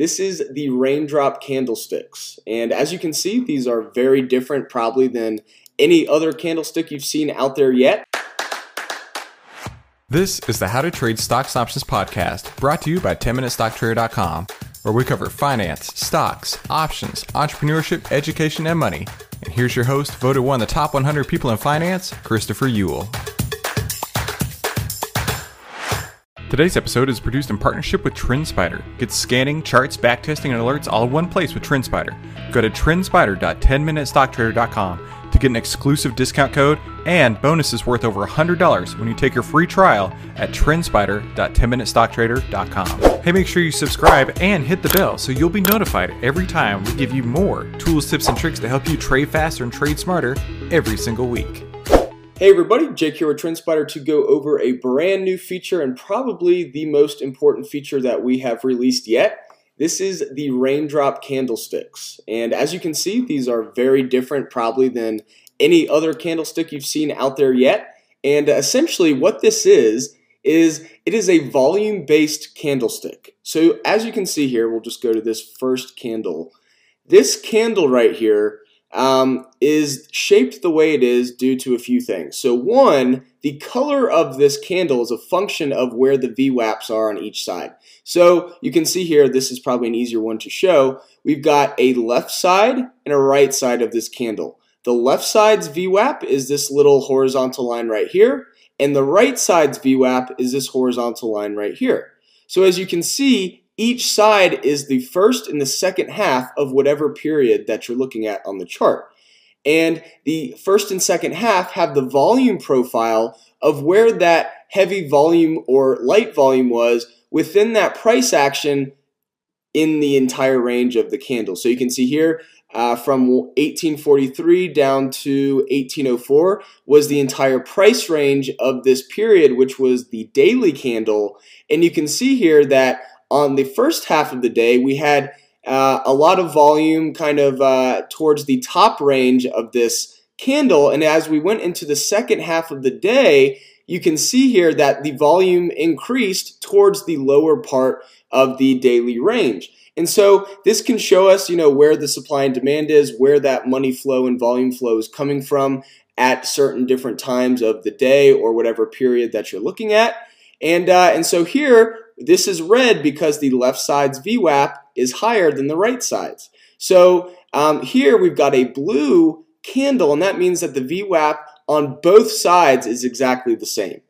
This is the raindrop candlesticks. And as you can see, these are very different probably than any other candlestick you've seen out there yet. This is the How to Trade Stocks Options podcast, brought to you by 10MinuteStockTrader.com, where we cover finance, stocks, options, entrepreneurship, education, and money. And here's your host, voted one of the top 100 people in finance, Christopher Uhl. Today's episode is produced in partnership with TrendSpider. Get scanning, charts, backtesting, and alerts all in one place with TrendSpider. Go to trendspider.10minutestocktrader.com to get an exclusive discount code and bonuses worth over $100 when you take your free trial at trendspider.10minutestocktrader.com. Hey, make sure you subscribe and hit the bell so you'll be notified every time we give you more tools, tips, and tricks to help you trade faster and trade smarter every single week. Hey everybody, Jake here with TrendSpider to go over a brand new feature and probably the most important feature that we have released yet. This is the raindrop candlesticks. And as you can see, these are very different probably than any other candlestick you've seen out there yet. And essentially what this is, is it is a volume based candlestick. So as you can see here, we'll just go to this first candle. This candle right here um, is shaped the way it is due to a few things. So one, the color of this candle is a function of where the VWAPs are on each side. So you can see here, this is probably an easier one to show. We've got a left side and a right side of this candle. The left side's VWAP is this little horizontal line right here, and the right side's VWAP is this horizontal line right here. So as you can see, each side is the first and the second half of whatever period that you're looking at on the chart. And the first and second half have the volume profile of where that heavy volume or light volume was within that price action in the entire range of the candle. So you can see here uh, from 1843 down to 1804 was the entire price range of this period, which was the daily candle. And you can see here that on the first half of the day, we had uh, a lot of volume kind of uh, towards the top range of this candle. And as we went into the second half of the day, you can see here that the volume increased towards the lower part of the daily range. And so this can show us, you know, where the supply and demand is, where that money flow and volume flow is coming from at certain different times of the day or whatever period that you're looking at. And, uh, and so here this is red because the left side's VWAP is higher than the right side's. So um, here we've got a blue candle, and that means that the VWAP on both sides is exactly the same.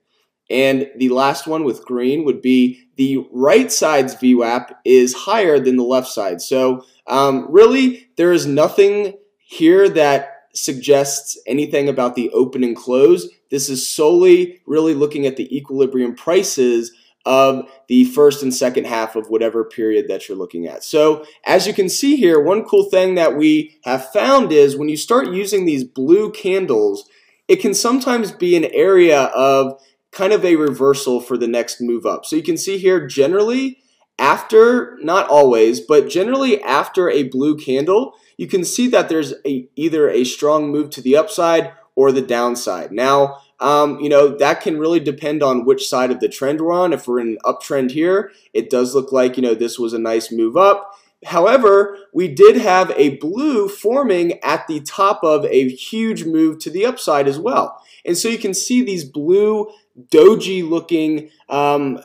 And the last one with green would be the right side's VWAP is higher than the left side. So um, really, there is nothing here that suggests anything about the open and close. This is solely really looking at the equilibrium prices of the first and second half of whatever period that you're looking at. So as you can see here, one cool thing that we have found is when you start using these blue candles, it can sometimes be an area of kind of a reversal for the next move up. So you can see here generally after, not always, but generally after a blue candle, you can see that there's a, either a strong move to the upside or the downside. Now, um, you know, that can really depend on which side of the trend we're on. If we're in an uptrend here, it does look like, you know, this was a nice move up. However, we did have a blue forming at the top of a huge move to the upside as well. And so you can see these blue doji looking um,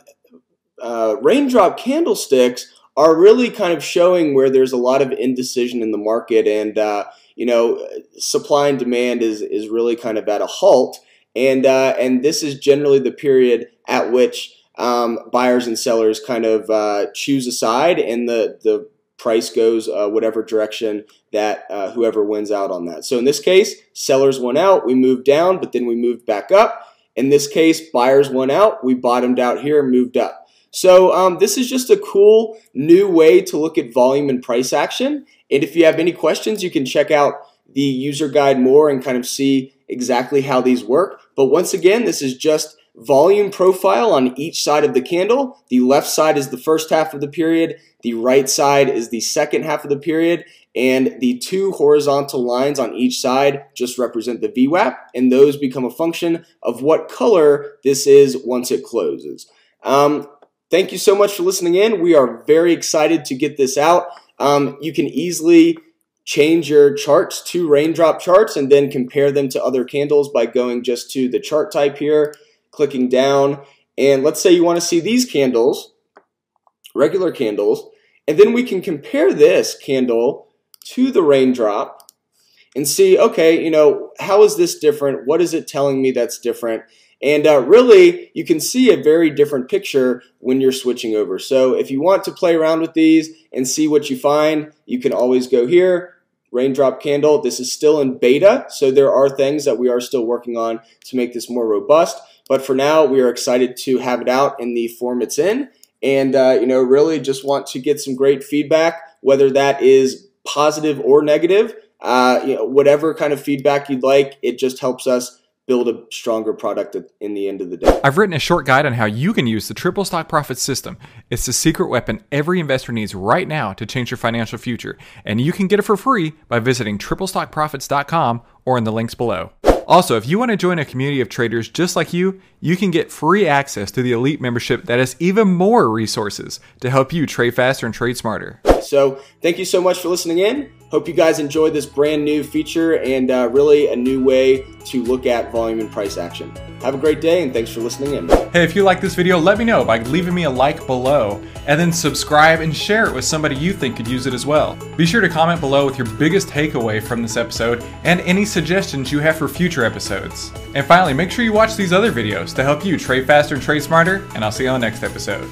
uh, raindrop candlesticks are really kind of showing where there's a lot of indecision in the market and uh, you know supply and demand is is really kind of at a halt and uh, and this is generally the period at which um, buyers and sellers kind of uh, choose a side, and the the price goes uh, whatever direction that uh, whoever wins out on that. So in this case, sellers went out, we moved down, but then we moved back up. In this case, buyers went out, we bottomed out here and moved up. So um, this is just a cool new way to look at volume and price action. And if you have any questions, you can check out the user guide more and kind of see exactly how these work. But once again, this is just volume profile on each side of the candle. The left side is the first half of the period, the right side is the second half of the period, and the two horizontal lines on each side just represent the VWAP, and those become a function of what color this is once it closes. Um, thank you so much for listening in. We are very excited to get this out. Um, you can easily change your charts to raindrop charts and then compare them to other candles by going just to the chart type here clicking down. And let's say you want to see these candles, regular candles, and then we can compare this candle to the raindrop and see, okay, you know, how is this different? What is it telling me that's different? And uh, really, you can see a very different picture when you're switching over. So if you want to play around with these and see what you find, you can always go here, raindrop candle. This is still in beta, so there are things that we are still working on to make this more robust. But for now, we are excited to have it out in the form it's in. And, uh, you know, really just want to get some great feedback, whether that is positive or negative. Uh, you know, whatever kind of feedback you'd like, it just helps us build a stronger product in the end of the day. I've written a short guide on how you can use the triple stock profit system. It's the secret weapon every investor needs right now to change your financial future, and you can get it for free by visiting triplestockprofits.com or in the links below. Also, if you want to join a community of traders just like you, you can get free access to the Elite membership that has even more resources to help you trade faster and trade smarter. So, thank you so much for listening in. Hope you guys enjoyed this brand new feature and uh, really a new way to look at volume and price action. Have a great day and thanks for listening in. Hey, if you like this video, let me know by leaving me a like below and then subscribe and share it with somebody you think could use it as well. Be sure to comment below with your biggest takeaway from this episode and any suggestions you have for future episodes. And finally, make sure you watch these other videos to help you trade faster and trade smarter, and I'll see you on the next episode.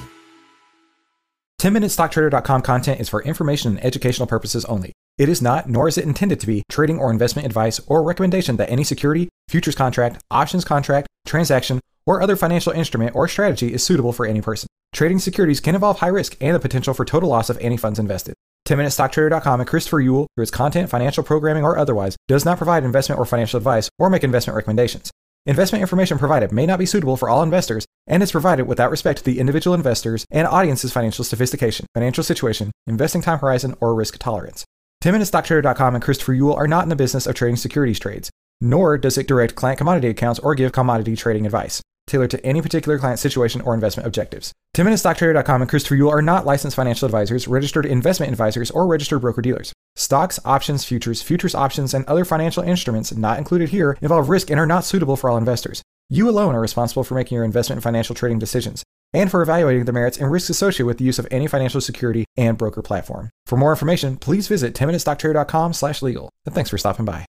10MinuteStockTrader.com content is for information and educational purposes only. It is not, nor is it intended to be, trading or investment advice or recommendation that any security, futures contract, options contract, transaction, or other financial instrument or strategy is suitable for any person. Trading securities can involve high risk and the potential for total loss of any funds invested. 10MinuteStockTrader.com and Christopher Uhl, through its content, financial programming, or otherwise, does not provide investment or financial advice or make investment recommendations. Investment information provided may not be suitable for all investors and is provided without respect to the individual investors and audience's financial sophistication, financial situation, investing time horizon, or risk tolerance. 10MinuteStockTrader.com and Christopher Uhl are not in the business of trading securities trades, nor does it direct client commodity accounts or give commodity trading advice tailored to any particular client situation or investment objectives. 10MinuteStockTrader.com and Christopher Uhl are not licensed financial advisors, registered investment advisors, or registered broker dealers. Stocks, options, futures, futures options, and other financial instruments not included here involve risk and are not suitable for all investors. You alone are responsible for making your investment and financial trading decisions and for evaluating the merits and risks associated with the use of any financial security and broker platform. For more information, please visit 10minutestocktrader.com slash legal. And thanks for stopping by.